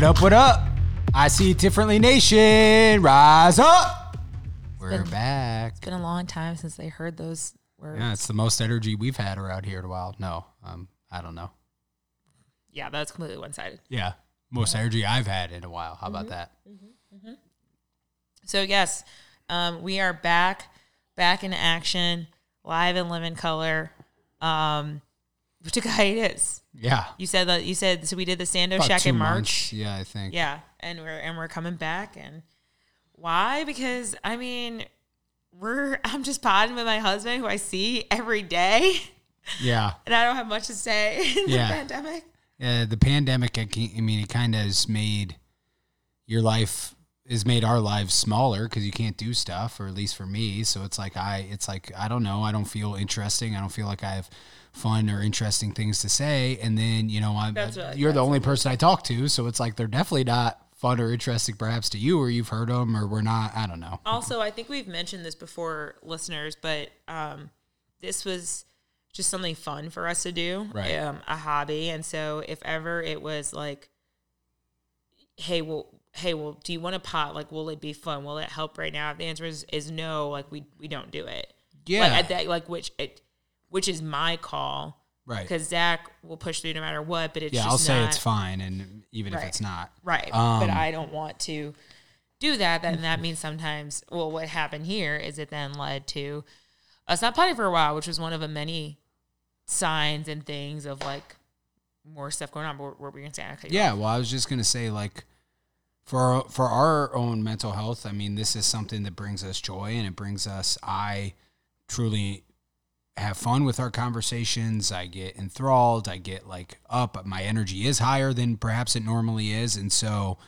What up, what up? I see it differently, nation. Rise up. We're been- back. It's been a long time since they heard those words. Yeah, it's the most energy we've had around here in a while. No, um, I don't know. Yeah, that's completely one sided. Yeah, most energy I've had in a while. How about that? So yes, um, we are back, back in action, live and live in color. Um, we took a hiatus. Yeah. You said that you said so. We did the Stando About Shack in March. months. Yeah, I think. Yeah, and we're and we're coming back. And why? Because I mean, we're I'm just potting with my husband, who I see every day, Yeah. and I don't have much to say in Yeah. the pandemic. Uh, the pandemic, I, I mean, it kind of has made your life has made our lives smaller because you can't do stuff, or at least for me. So it's like I, it's like I don't know. I don't feel interesting. I don't feel like I have fun or interesting things to say. And then you know, I'm That's what- you're the that's only person I talk to, so it's like they're definitely not fun or interesting, perhaps to you, or you've heard them, or we're not. I don't know. Also, I think we've mentioned this before, listeners, but um, this was just something fun for us to do, Right. um, a hobby. And so, if ever it was like, hey, well, hey, well, do you want to pot? Like, will it be fun? Will it help right now? If the answer is, is no, like we we don't do it. Yeah. like, at that, like which it, which is my call, Right. Because Zach will push through no matter what. But it's Yeah, I'll say it's fine, and even if it's not, Right. Um, but I don't want to do that. Then that means sometimes, well, what happened here is it then led to us not potting for a while, which was one of the many signs and things of like more stuff going on. But what were we going to say? Yeah, well, I was just gonna say like for for our own mental health. I mean, this is something that brings us joy, and it brings us. I truly have fun with our conversations. I get enthralled. I get like up. My energy is higher than perhaps it normally is, and so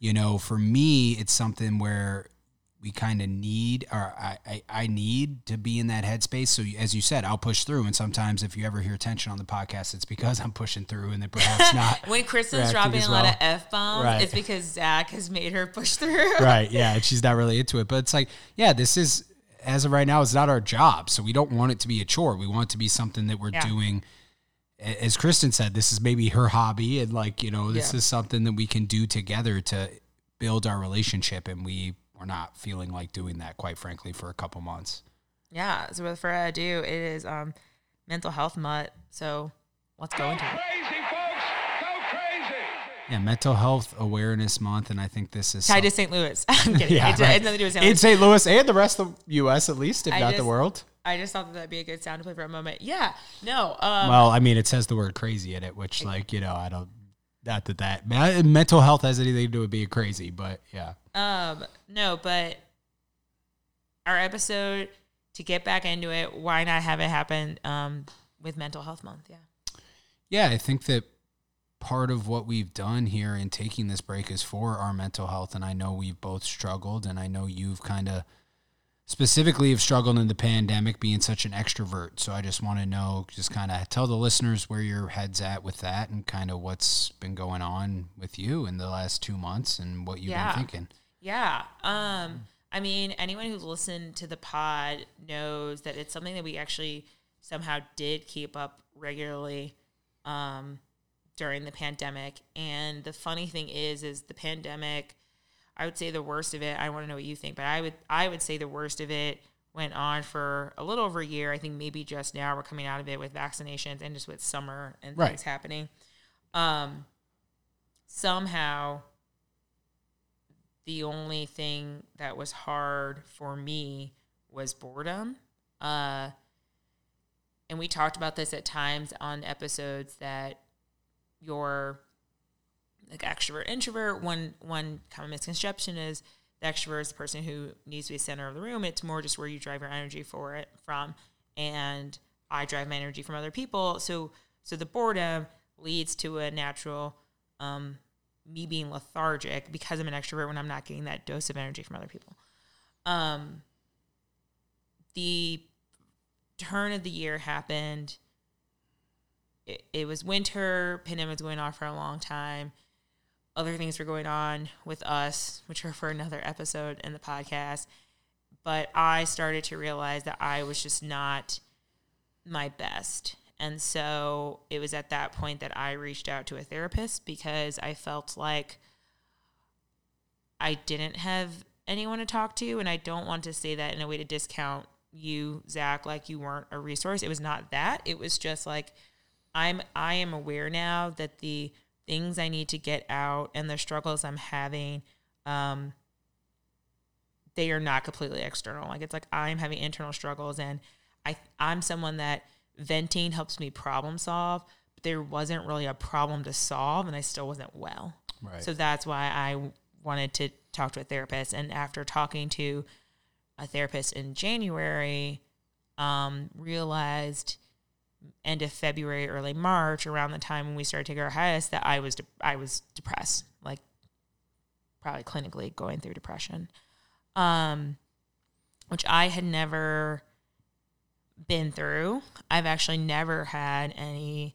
you know, for me, it's something where we kind of need or I, I, I need to be in that headspace. So as you said, I'll push through. And sometimes if you ever hear tension on the podcast, it's because I'm pushing through and then perhaps not. When Kristen's dropping as a lot of f bombs, Right. it's because Zach has made her push through. right. Yeah. And she's not really into it. But it's like, yeah, this is as of right now, it's not our job. So we don't want it to be a chore. We want it to be something that we're Yeah. doing. As Kristen said, this is maybe her hobby, and like you know, this Yeah. is something that we can do together to build our relationship. And we were not feeling like doing that, quite frankly, for a couple months. Yeah. So without further ado, it is um, mental health mutt. So let's go into it. crazy, folks. Go crazy. Yeah, Mental Health Awareness Month, and I think this is Tied to St. Louis. I'm kidding. yeah, it's, right. it's nothing to do with St. in St. Louis and the rest of the U.S. at least, if I not the world. I just thought that that'd be a good sound to play for a moment. Yeah. No. Um, Well, I mean, it says the word crazy in it, which, like, you know, I don't. Not that that me- mental health has anything to do with being crazy, but yeah, Um, no, but our episode to get back into it, why not have it happen um with mental health month? Yeah. yeah. I think that part of what we've done here in taking this break is for our mental health, and I know we've both struggled, and I know you've kind of specifically have struggled in the pandemic being such an extrovert. So I just want to know, just kind of tell the listeners where your head's at with that, and kind of what's been going on with you in the last two months, and what you've Yeah. been thinking. Yeah. Um, I mean, anyone who's listened to the pod knows that it's something that we actually somehow did keep up regularly um, during the pandemic. And the funny thing is, is the pandemic. I would say the worst of it. I want to know what you think, but I would I would say the worst of it went on for a little over a year. I think maybe just now we're coming out of it with vaccinations and just with summer and Right. things happening. Um, somehow the only thing that was hard for me was boredom. Uh, and we talked about this at times on episodes that your like extrovert introvert one one common misconception is the extrovert is the person who needs to be center of the room. It's more just where you drive your energy for it from and i drive my energy from other people. So so the boredom leads to a natural um me being lethargic because i'm an extrovert when i'm not getting that dose of energy from other people. Um the turn of the year happened it, it was winter pandemic was going on for a long time other things were going on with us which are for another episode in the podcast but i started to realize that i was just not my best and so it was at that point that i reached out to a therapist because i felt like I didn't have anyone to talk to, and I don't want to say that in a way to discount you, Zach, like you weren't a resource. It was not that. It was just like I'm I am aware now that the things I need to get out and the struggles I'm having, um, they are not completely external. Like it's like I'm having internal struggles and I I'm someone that venting helps me problem solve. But there wasn't really a problem to solve and I still wasn't well. Right. So that's why I wanted to talk to a therapist. And after talking to a therapist in January, um, realized end of February, early March, around the time when we started taking our hiatus, that I was de- I was depressed, like probably clinically going through depression, um, which I had never been through. I've actually never had any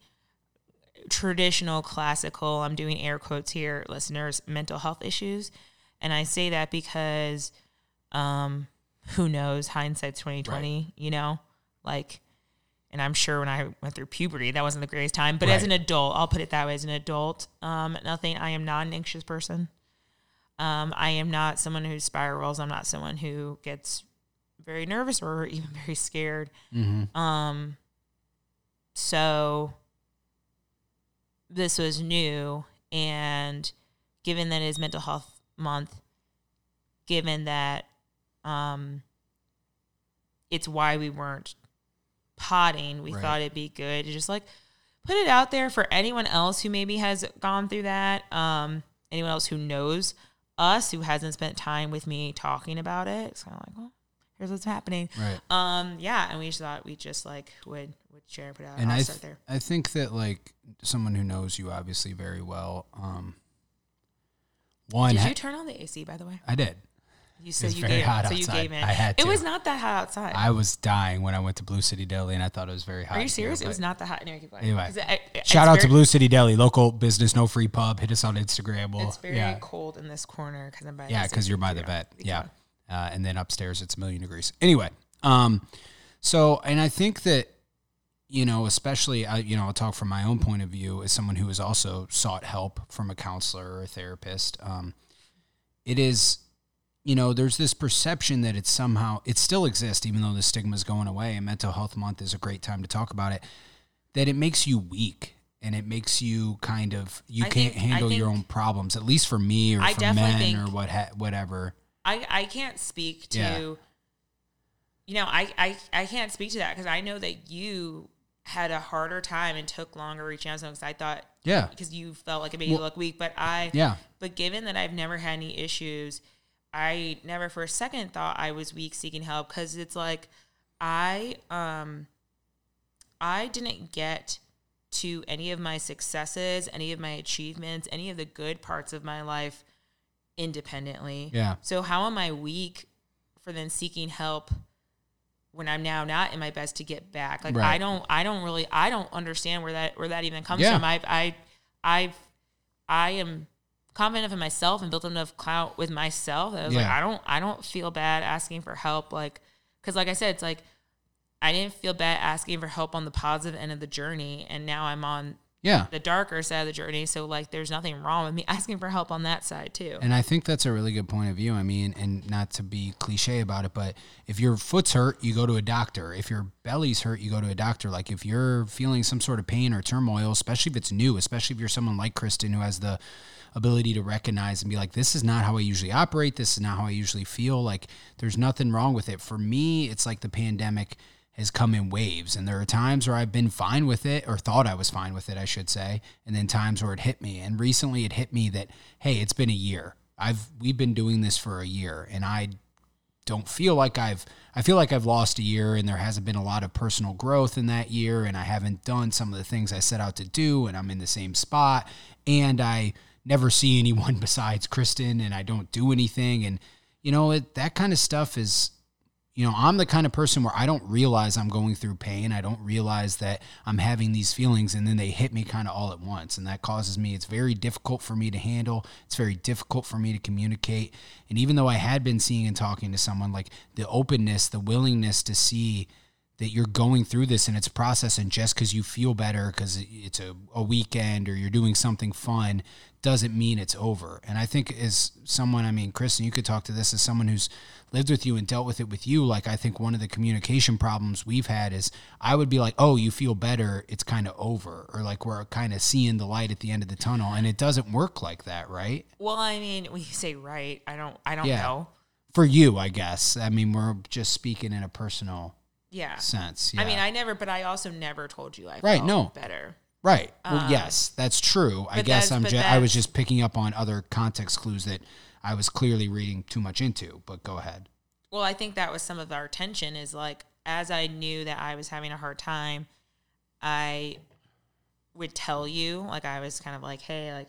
traditional classical i'm doing air quotes here listeners mental health issues. And i say that because um who knows hindsight's 2020 you know? Like and i'm sure when i went through puberty that wasn't the greatest time but as an adult i'll put it that way as an adult um nothing i am not an anxious person. Um i am not someone who spirals. I'm not someone who gets very nervous or even very scared. Mm-hmm. um, so this was new, and given that it is Mental Health Month, given that um, it's why we weren't potting, we Right. thought it'd be good to just like put it out there for anyone else who maybe has gone through that. Um, anyone else who knows us who hasn't spent time with me talking about it. It's kind of like, well, here's what's happening. Right. Um, yeah, and we just thought we just like would would share and put out. and I'll I, start th- there. I think that like someone who knows you obviously very well. Um, one, Did ha- you turn on the AC by the way? I did. You said was you very gave hot so you outside. gave in. I had to. It was not that hot outside. I was dying when I went to Blue City Deli, and I thought it was very hot. Are you here, serious? it was not that hot. Anyway, keep going. Anyway, I- it's Shout out to Blue City Deli, local business, no free pub. Hit us on Instagram. We'll, It's very yeah, cold in this corner because I'm by. The. Yeah, because you're by the vet. Yeah, uh, and then upstairs it's a million degrees. Anyway, um, so and I think that you know, especially I, you know, I'll talk from my own point of view as someone who has also sought help from a counselor or a therapist. Um, it is, you know, there's this perception that it's somehow it still exists, even though the stigma is going away. And Mental Health Month is a great time to talk about it. That it makes you weak. And it makes you kind of you I can't think- handle your own problems. At least for me, or I for men, think- or what ha- whatever. I I can't speak to. Yeah. You know, I I I can't speak to that because I know that you had a harder time and took longer reaching out to because I thought Yeah, because you felt like it made you look weak, but I yeah, But given that I've never had any issues, I never for a second thought I was weak seeking help because it's like I um I didn't get to any of my successes, any of my achievements, any of the good parts of my life independently. yeah. So how am I weak for then seeking help when I'm now not in my best to get back? Like Right. I don't I don't really I don't understand where that where that even comes Yeah. from. I I I I am confident enough in myself and built enough clout with myself. That I was like I don't I don't feel bad asking for help like cuz like I said it's like I didn't feel bad asking for help on the positive end of the journey and now I'm on Yeah. the darker side of the journey so like there's nothing wrong with me asking for help on that side too. And I think that's a really good point of view. I mean, and not to be cliche about it, but if your foot's hurt, you go to a doctor. If your belly's hurt, you go to a doctor. Like if you're feeling some sort of pain or turmoil, especially if it's new, especially if you're someone like Kristen who has the ability to recognize and be like, this is not how I usually operate. This is not how I usually feel. Like there's nothing wrong with it. For me, it's like the pandemic has come in waves and there are times where I've been fine with it or thought I was fine with it I should say and then times where it hit me and recently it hit me that hey it's been a year I've we've been doing this for a year and I don't feel like I've I feel like I've lost a year and there hasn't been a lot of personal growth in that year and I haven't done some of the things I set out to do and I'm in the same spot and I never see anyone besides Kristen and I don't do anything and you know it that kind of stuff is you know, I'm the kind of person where I don't realize I'm going through pain. I don't realize that I'm having these feelings and then they hit me kind of all at once. And that causes me, it's very difficult for me to handle. It's very difficult for me to communicate. And even though I had been seeing and talking to someone, like the openness, the willingness to see that you're going through this and it's process and just because you feel better because it's a, a weekend or you're doing something fun doesn't mean it's over and i think as someone i mean kristen you could talk to this as someone who's lived with you and dealt with it with you like i think one of the communication problems we've had is i would be like oh you feel better it's kind of over or like we're kind of seeing the light at the end of the tunnel and it doesn't work like that right Well, I mean, when you say right, I don't, I don't Yeah. know. for you i guess i mean we're just speaking in a personal Yeah. sense I mean. I never, but I also never told you I Right, felt no. better. Right. Well, yes, that's true. I Um, guess I'm. Ju- I was just picking up on other context clues that I was clearly reading too much into. But go ahead. Well, I think that was some of our tension is like, as I knew that I was having a hard time, I would tell you, like, I was kind of like, hey, like,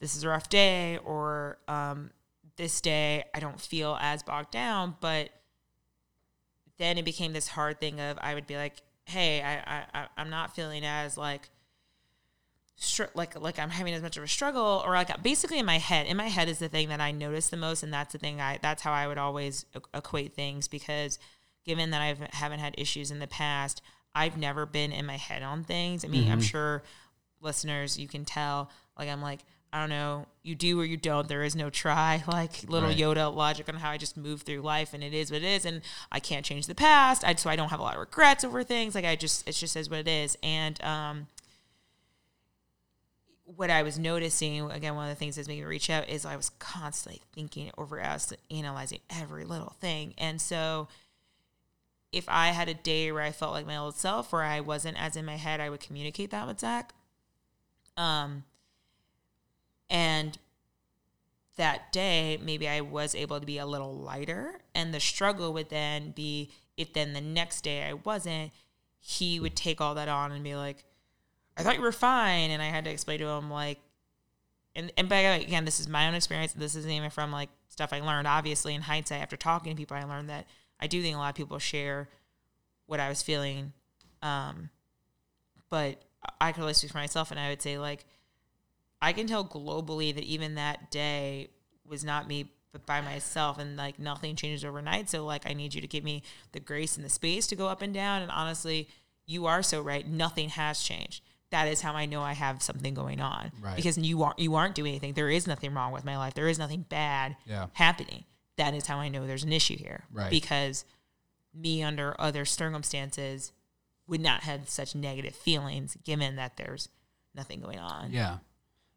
this is a rough day, or um, this day I don't feel as bogged down. But then it became this hard thing of I would be like, hey, I, I I'm not feeling as like, str- like like I'm having as much of a struggle, or like basically in my head. In my head is the thing that I notice the most, and that's the thing I that's how I would always equate things because given that I haven't had issues in the past, I've never been in my head on things. I mean, I'm sure listeners you can tell like I'm like I don't know, you do or you don't. There is no try. Like little Right. Yoda logic on how I just move through life, and it is what it is, and I can't change the past. I so I don't have a lot of regrets over things. Like I just it just is what it is, and um, what I was noticing again, one of the things that's making me reach out is I was constantly thinking over us, analyzing every little thing, and so if I had a day where I felt like my old self, where I wasn't as in my head, I would communicate that with Zach. Um, and that day, maybe I was able to be a little lighter, and the struggle would then be if then the next day I wasn't, he would take all that on and be like, I thought you were fine. And I had to explain to him, like, and, and by the way, again, this is my own experience. This isn't even from like stuff I learned. Obviously, in hindsight, after talking to people, I learned that I do think a lot of people share what I was feeling. Um, but I could only speak for myself, and I would say, like, I can tell globally that even that day was not me but by myself and like nothing changes overnight so like i need you to give me the grace and the space to go up and down and honestly you are so right nothing has changed that is how i know i have something going on Right. because you aren't you aren't doing anything there is nothing wrong with my life there is nothing bad Yeah. happening that is how i know there's an issue here Right. because me under other circumstances would not have such negative feelings given that there's nothing going on Yeah.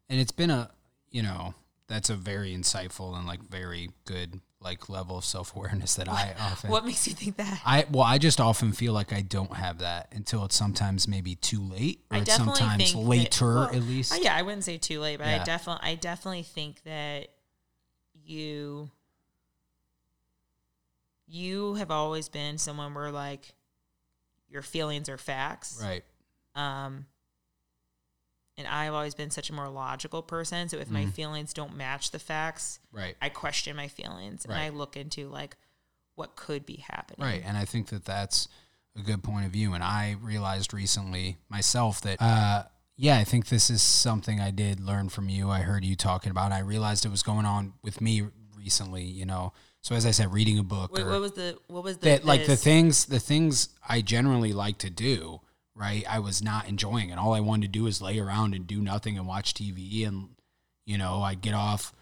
And it's been a, you know, that's a very insightful and like very good like level of self awareness that I often. what makes you think that I well, I just often feel like I don't have that until it's sometimes maybe too late, or it's sometimes think that- later well, at least. yeah, I wouldn't say too late, but Yeah. I definitely, I definitely think that you, you have always been someone where like your feelings are facts, Right. um, and I've always been such a more logical person. So if my feelings don't match the facts, Right. I question my feelings and I look into like what could be happening. Right. And I think that that's a good point of view. And I realized recently myself that, uh, yeah, I think this is something I did learn from you. I heard you talking about. I realized it was going on with me recently. You know, so as I said, reading a book Wait, what was the what was the that, like the things, the things I generally like to do. Right, I was not enjoying it. All I wanted to do is lay around and do nothing and watch TV. And you know, I'd get off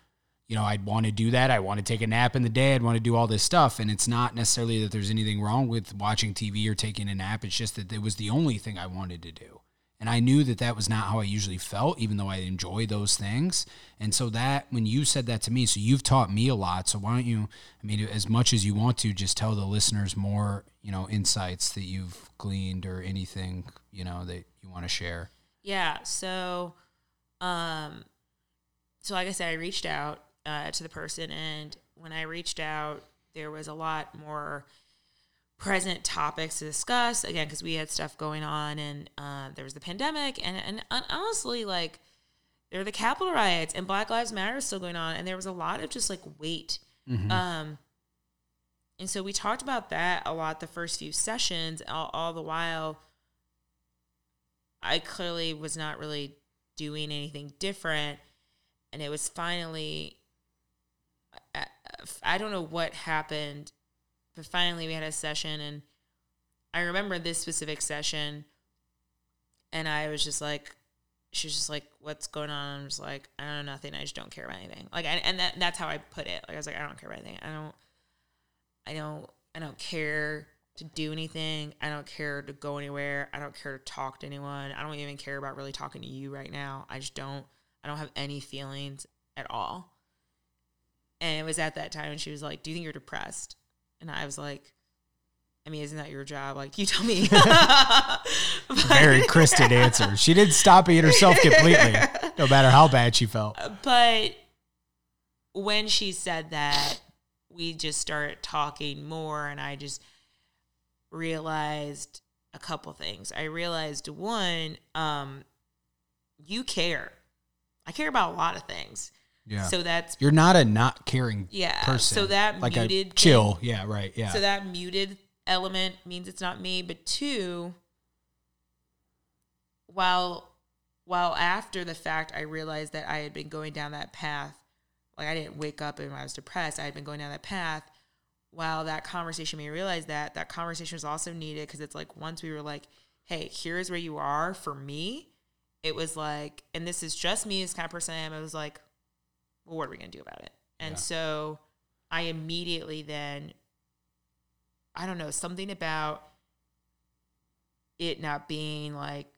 you know, I'd want to do that. I want to take a nap in the day. I'd want to do all this stuff. And it's not necessarily that there's anything wrong with watching TV or taking a nap. It's just that it was the only thing I wanted to do. And I knew that that was not how I usually felt, even though I enjoy those things. And so that, when you said that to me, so you've taught me a lot. So why don't you, I mean, as much as you want to, just tell the listeners more, you know, insights that you've gleaned or anything, you know, that you want to share. Yeah. So, um, so like I said, I reached out uh, to the person, and when I reached out, there was a lot more present topics to discuss. Again, because we had stuff going on, and uh, there was the pandemic, and and hon- honestly, like there were the Capitol riots, and Black Lives Matter is still going on, and there was a lot of just like weight. Um, and so we talked about that a lot the first few sessions, all, all the while. I clearly was not really doing anything different. And it was finally, I, I don't know what happened, but finally we had a session and I remember this specific session, and I was just like, she was just like, "What's going on?" I was like, "I don't know nothing. I just don't care about anything." Like, I, and that, that's how I put it. Like, I was like, "I don't care about anything. I don't, I don't, I don't care to do anything. I don't care to go anywhere. I don't care to talk to anyone. I don't even care about really talking to you right now. I just don't. I don't have any feelings at all." And it was at that time, and she was like, "Do you think you're depressed?" And I was like, I mean, isn't that your job? Like, you tell me. Very Kristen answer. She didn't stop being herself completely, no matter how bad she felt. but when she said that, we just started talking more, and I just realized a couple things. I realized one, um, you care. I care about a lot of things. Yeah. So that's You're not a not caring Yeah, person. so that like muted a chill. Yeah, right. Yeah. So that muted element means it's not me. But two, while while after the fact I realized that I had been going down that path, like I didn't wake up and I was depressed. I had been going down that path. While that conversation made me realize that, that conversation was also needed because it's like once we were like, hey, here's where you are for me, it was like, and this is just me, this kind of person I am. It was like, well, what are we gonna do about it? And Yeah. so I immediately then I don't know, something about it not being like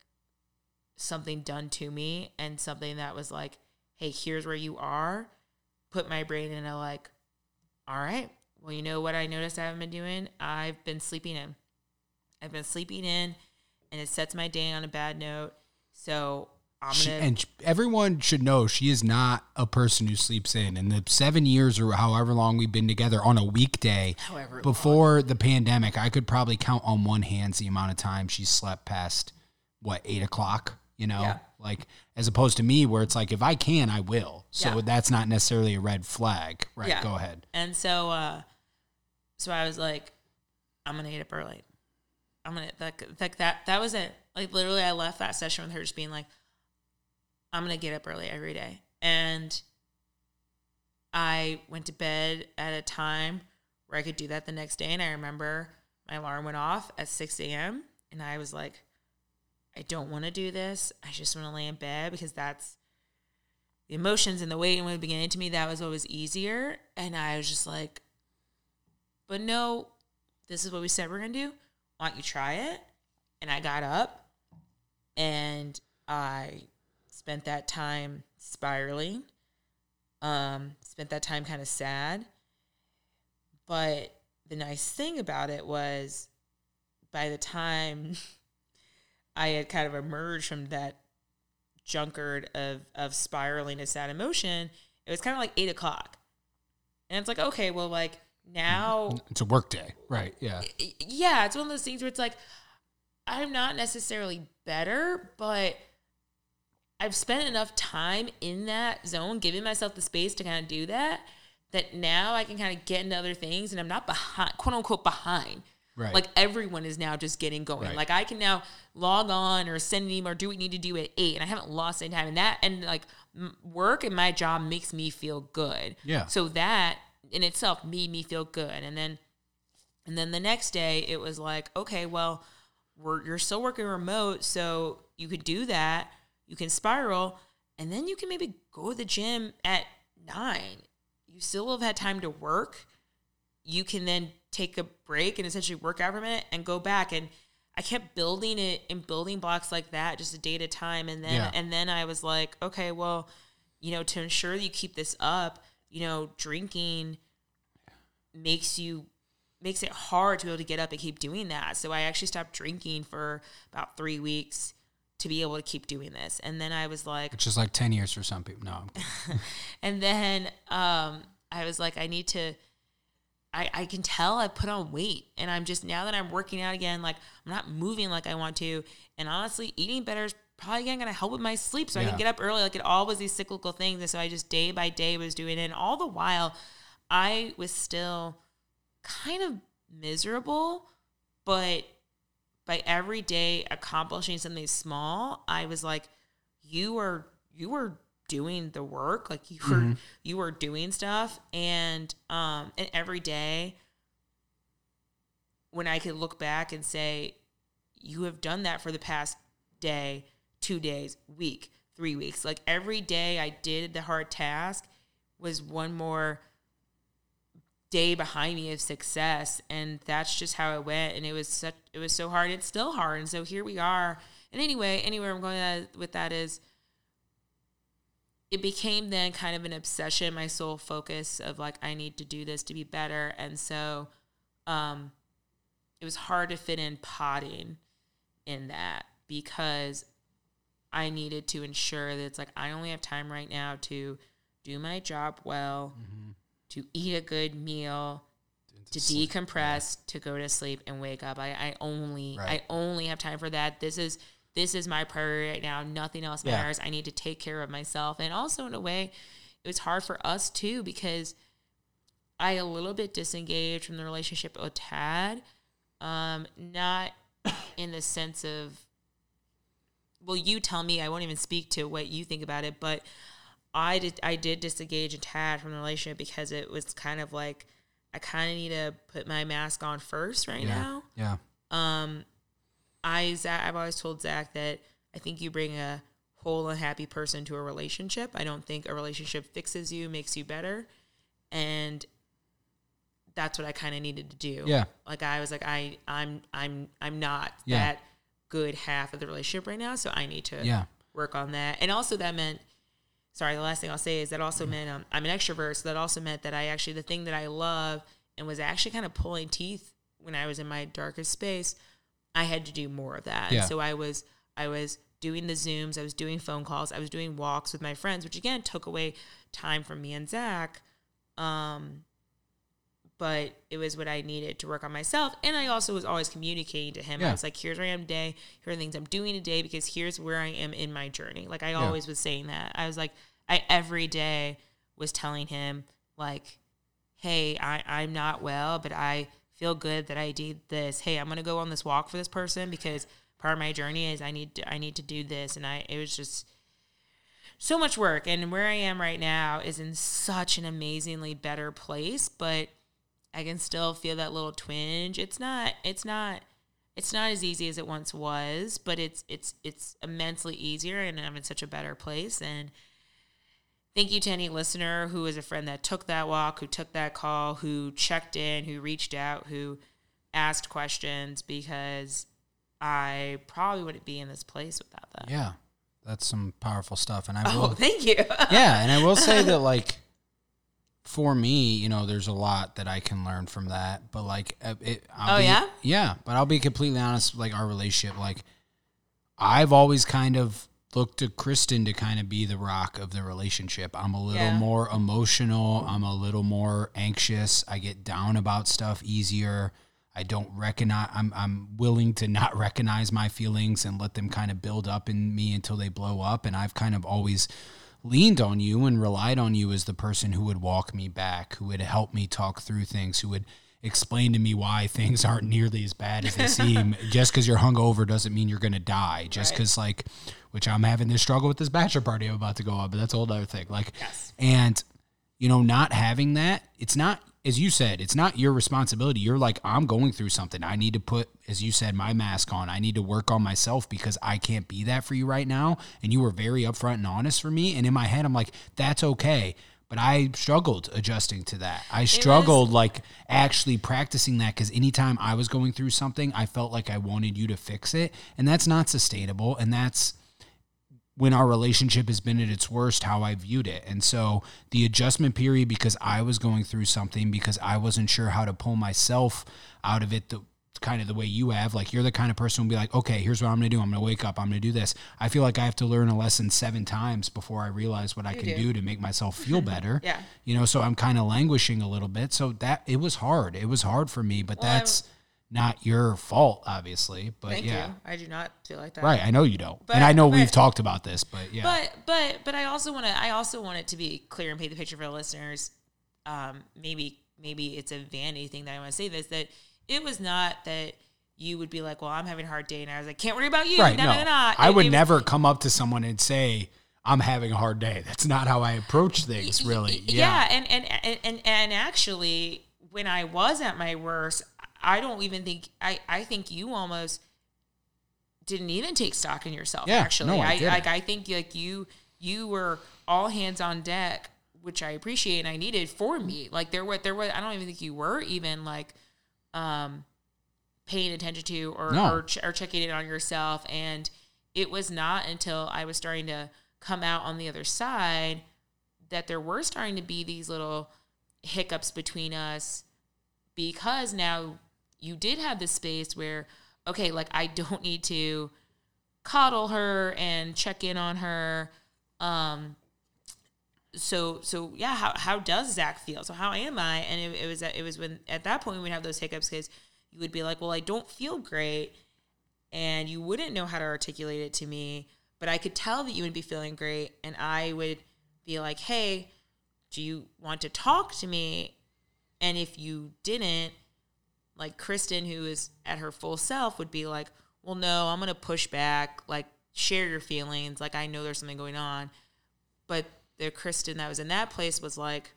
something done to me and something that was like, hey, here's where you are, put my brain in a like, all right, well, you know what I noticed I haven't been doing? I've been sleeping in. I've been sleeping in and it sets my day on a bad note. So She, and everyone should know she is not a person who sleeps in. In the seven years or however long we've been together on a weekday, However long. before the pandemic, I could probably count on one hand the amount of time she slept past what eight o'clock. You know, Yeah. like as opposed to me, where it's like if I can, I will. So Yeah. that's not necessarily a red flag, right? Yeah. Go ahead. And so, uh, so I was like, I'm gonna get up early. I'm gonna like like that. That was it. Like literally, I left that session with her just being like, I'm gonna get up early every day. And I went to bed at a time where I could do that the next day. And I remember my alarm went off at 6 a.m. And I was like, I don't want to do this. I just want to lay in bed because that's the emotions and the weight and when began to me, that was always easier. And I was just like, but no, this is what we said we're gonna do. Why don't you try it? And I got up and I spent that time spiraling. Um, spent that time kind of sad. But the nice thing about it was by the time I had kind of emerged from that junkard of of spiraling to sad emotion, it was kind of like eight o'clock. And it's like, okay, well, like now It's a work day, right? Yeah. yeah, it's one of those things where it's like I'm not necessarily better, but I've spent enough time in that zone, giving myself the space to kind of do that, that now I can kind of get into other things and I'm not behind, quote unquote, behind. Right. Like everyone is now just getting going. Right. Like I can now log on or send an email or do what you need to do at eight, and I haven't lost any time. And that and like m- work and my job makes me feel good. Yeah. So that in itself made me feel good. And then and then the next day it was like, okay, well, we're you're still working remote, so you could do that. You can spiral, and then you can maybe go to the gym at nine. You still have had time to work. You can then take a break and essentially work out for a minute and go back. And I kept building it in building blocks like that, just a day at a time. And then Yeah. and then I was like, okay, well, you know, to ensure that you keep this up, you know, drinking makes you makes it hard to be able to get up and keep doing that. So I actually stopped drinking for about three weeks to be able to keep doing this. And then I was like, Which is like 10 years for some people. No, I'm and then um, I was like, I need to. I, I can tell I put on weight, and I'm just now that I'm working out again, like I'm not moving like I want to. And honestly, eating better is probably again gonna help with my sleep, so I can get up early. Like it all was these cyclical things, and so I just day by day was doing it. And all the while, I was still kind of miserable, but by every day accomplishing something small, I was like, you are you were doing the work, like you were you were doing stuff, and um, and every day when I could look back and say, you have done that for the past day, two days, week, three weeks. Like every day I did the hard task was one more day behind me of success and that's just how it went and it was such it was so hard it's still hard and so here we are. And anyway anywhere i'm going with that is it became then kind of an obsession my sole focus of like i need to do this to be better and so um it was hard to fit in potting in that because i needed to ensure that it's like i only have time right now to do my job well to eat a good meal to decompress to go to sleep and wake up. I, I only Right. i only have time for that. This is this is my priority right now. Nothing else Yeah. matters. I need to take care of myself. And also in a way it was hard for us too because i a little bit disengaged from the relationship with tad. Um not in the sense of well you tell me. I won't even speak to what you think about it but i did i did disengage and tad from the relationship because it was kind of like i kind of need to put my mask on first right yeah. now Yeah. um i Zach, i've always told zach that i think you bring a whole and happy person to a relationship i don't think a relationship fixes you makes you better and that's what i kind of needed to do Yeah. like i was like i i'm i'm i'm not Yeah. that good half of the relationship right now so i need to Yeah. work on that and also that meant sorry the last thing i'll say is that also meant um, i'm an extrovert so that also meant that i actually the thing that i love and was actually kind of pulling teeth when i was in my darkest space i had to do more of that Yeah. so i was i was doing the zooms i was doing phone calls i was doing walks with my friends which again took away time from me and zach um but it was what I needed to work on myself. And I also was always communicating to him. I was like, here's where I am today. Here are the things I'm doing today because here's where I am in my journey. Like I Yeah. always was saying that. I was like, I every day was telling him, like, hey, I, I'm not well, but I feel good that I did this. Hey, I'm gonna go on this walk for this person because part of my journey is I need to, I need to do this. And I it was just so much work and where i am right now is in such an amazingly better place but i can still feel that little twinge it's not it's not it's not as easy as it once was but it's it's it's immensely easier and i'm in such a better place and thank you to any listener who is a friend that took that walk who took that call who checked in who reached out who asked questions because i probably wouldn't be in this place without that Yeah. That's some powerful stuff. And I oh will thank you yeah, and I will say that like for me, you know, there's a lot that I can learn from that. But like, uh, it, I'll Oh, be- yeah? yeah. But I'll be completely honest. Like our relationship, like I've always kind of looked to Kristen to kind of be the rock of the relationship. I'm a little Yeah. more emotional. I'm a little more anxious. I get down about stuff easier. I don't recognize. I'm I'm willing to not recognize my feelings and let them kind of build up in me until they blow up. And I've kind of always leaned on you and relied on you as the person who would walk me back, who would help me talk through things, who would explain to me why things aren't nearly as bad as they seem. Just because you're hungover doesn't mean you're going to die. Just Right. because, like, which I'm having this struggle with this bachelor party I'm about to go on, but that's a whole other thing. Like, Yes. and you know, not having that, it's not, as you said, it's not your responsibility. You're like, I'm going through something. I need to put, as you said, my mask on. I need to work on myself because I can't be that for you right now. And you were very upfront and honest for me. And in my head, I'm like, that's okay. But I struggled adjusting to that. I struggled like actually practicing that because anytime I was going through something, I felt like I wanted you to fix it. And that's not sustainable. And that's, when our relationship has been at its worst, how I viewed it. And so the adjustment period, because I was going through something, because I wasn't sure how to pull myself out of it, the kind of the way you have, like you're the kind of person who'll be like, okay, here's what I'm going to do. I'm going to wake up. I'm going to do this. I feel like I have to learn a lesson seven times before I realize what I can do. do to make myself feel better. Yeah. You know, so I'm kind of languishing a little bit. So that it was hard. It was hard for me, but Well, that's not your fault, obviously. But Thank yeah. you. I do not feel like that. Right, I know you don't, But- and I know we've talked about this, but yeah, But but but I also want to I also want it to be clear and paint the picture for the listeners. Um, maybe maybe it's a vanity thing that I want to say this that it was not that you would be like, well, I'm having a hard day, and I was like, can't worry about you. right. Nah, no, nah, nah. I It- would it was- never come up to someone and say I'm having a hard day. That's not how I approach things, really. yeah, Yeah, and, and and and and actually when i was at my worst I don't even think I I think you almost didn't even take stock in yourself. Yeah, actually, no, I I like I think like you you were all hands on deck, which I appreciate and I needed for me. Like there were there was I don't even think you were even like um paying attention to or No. or, ch- or checking in on yourself and it was not until I was starting to come out on the other side that there were starting to be these little hiccups between us because now you did have this space where okay like i don't need to coddle her and check in on her. Um so so yeah how, how does zach feel? So how am i? And it, it was it was when at that point we would have those hiccups because you would be like well i don't feel great and you wouldn't know how to articulate it to me but i could tell that you would be feeling great and i would be like hey do you want to talk to me? And if you didn't like kristen who is at her full self would be like well no i'm gonna push back like share your feelings like i know there's something going on. But the kristen that was in that place was like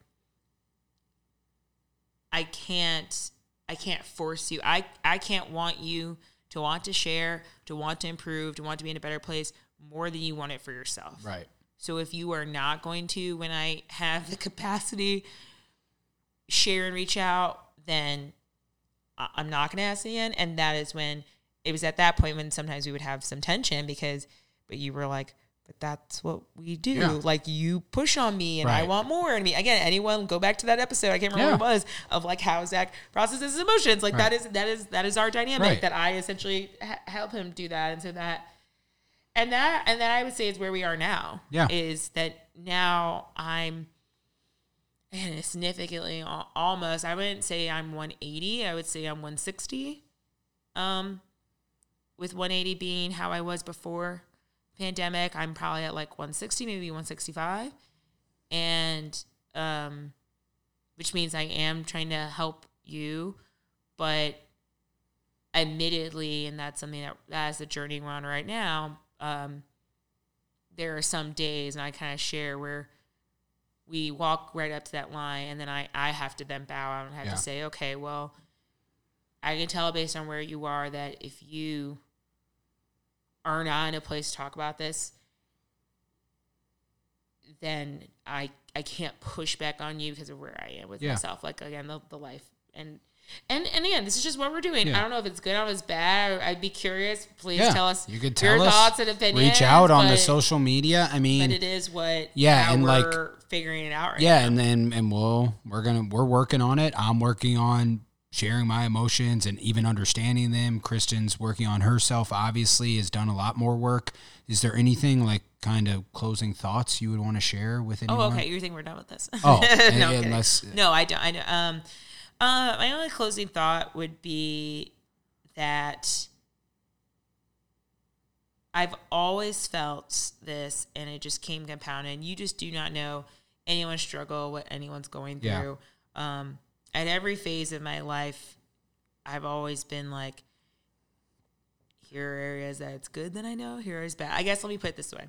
i can't i can't force you. I i can't want you to want to share to want to improve to want to be in a better place more than you want it for yourself. Right. so if you are not going to, when I have the capacity, share and reach out, then I'm not going to ask again. And that is when it was at that point when sometimes we would have some tension because, but you were like, but that's what we do. Yeah. Like you push on me and I want more. And me again, anyone go back to that episode. I can't remember what it was of like how Zach processes his emotions. Like that Right. is that is that is our dynamic Right. that I essentially ha- help him do that. And so that and that and that I would say is where we are now. Yeah. Is that now I'm and significantly almost I wouldn't say I'm 180, I would say I'm 160. Um with 180 being how I was before pandemic, I'm probably at like 160, maybe 165. And um which means I am trying to help you, but admittedly, and that's something that that's the journey we're on right now. Um, there are some days, and I kind of share where we walk right up to that line, and then I I have to then bow out and have Yeah. to say, okay, well, I can tell based on where you are that if you are not in a place to talk about this, then I I can't push back on you because of where I am with Yeah. myself. Like again, the, the life and and and again, this is just what we're doing. Yeah. I don't know if it's good or if it's bad. I'd be curious. Please Yeah. tell us You could your us. thoughts and opinions. Reach out on the social media. I mean, But it is what Yeah, and, like- we're figuring it out right yeah, now. and then and we'll we're gonna we're working on it. I'm working on sharing my emotions and even understanding them. Kristen's working on herself. Obviously, has done a lot more work. Is there anything like kind of closing thoughts you would want to share with anyone? Oh, okay. You think we're done with this? Oh, no, unless- no, I don't. I don't. Um, uh, my only closing thought would be that I've always felt this, and it just came compounded. You just do not know anyone's struggle, what anyone's going Yeah. through. Um, at every phase of my life, I've always been like, here are areas that it's good that I know, here is bad. I guess let me put it this way.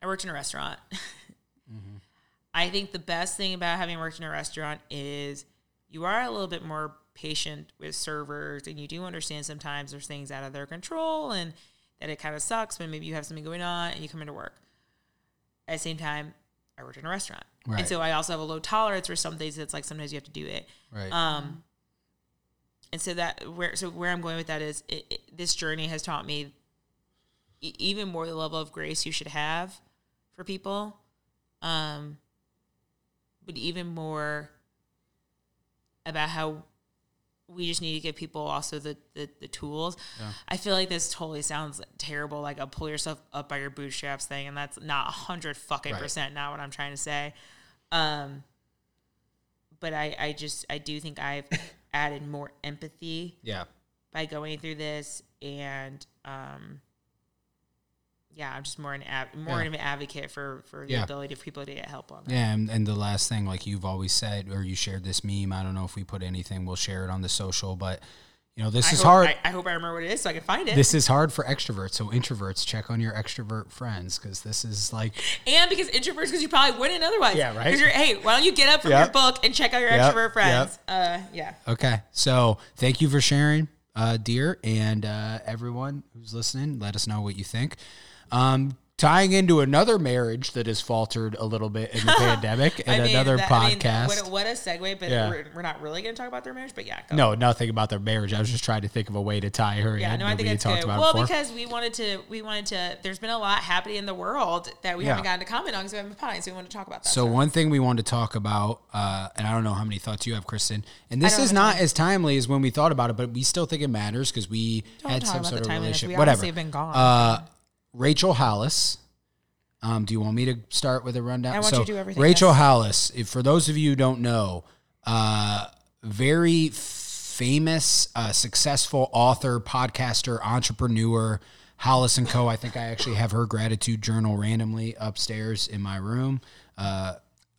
I worked in a restaurant. I think the best thing about having worked in a restaurant is you are a little bit more patient with servers and you do understand sometimes there's things out of their control and that it kind of sucks when maybe you have something going on and you come into work. At the same time, I worked in a restaurant. Right. And so I also have a low tolerance for some things that's like sometimes you have to do it. Right. Um, and so that where so where I'm going with that is it, it, this journey has taught me e- even more the level of grace you should have for people, um, but even more about how we just need to give people also the the, the tools. I feel like this totally sounds terrible, like a pull yourself up by your bootstraps thing, and that's not a hundred fucking Right. percent not what I'm trying to say. Um, but I, I just I do think I've added more empathy yeah. by going through this and um yeah i'm just more an av- more Yeah. of an advocate for for the Yeah. ability for people to get help on that Yeah, and, and the last thing, like you've always said, or you shared this meme. I don't know if we put anything. We'll share it on the social, but You know, this I is hope, hard. I, I hope I remember what it is so I can find it. this is hard for extroverts. So introverts, check on your extrovert friends because this is like and because introverts, because you probably wouldn't otherwise. Yeah, right. Because you're, hey, why don't you get up from Yep. your book and check out your Yep, extrovert friends? Uh, yeah. Okay. So thank you for sharing, uh, dear, and uh, everyone who's listening. Let us know what you think. Um, tying into another marriage that has faltered a little bit in the pandemic and mean, another that- I mean, podcast. what, a- what a segue, but Yeah. we're, we're not really going to talk about their marriage. But yeah, go. no, nothing about their marriage. I was just trying to think of a way to tie her in. Yeah, in. no, I think we that's good. Well, because we wanted to, we wanted to. There's been a lot happening in the world that we Yeah. haven't gotten to comment on because we haven't been so we want to talk about that. So one thing we wanted to talk about, uh, and I don't know how many thoughts you have, Kristen, and this is not as timely as when we thought about it, but we still think it matters because we Don't had some sort of relationship. We Whatever. have been gone. Uh, Rachel Hollis. Um, do you want me to start with a rundown? I want you to do everything, Rachel yes. Hollis, if, for those of you who don't know, uh, very famous, uh, successful author, podcaster, entrepreneur, Hollis and Co. I think I actually have her gratitude journal randomly upstairs in my room. Uh,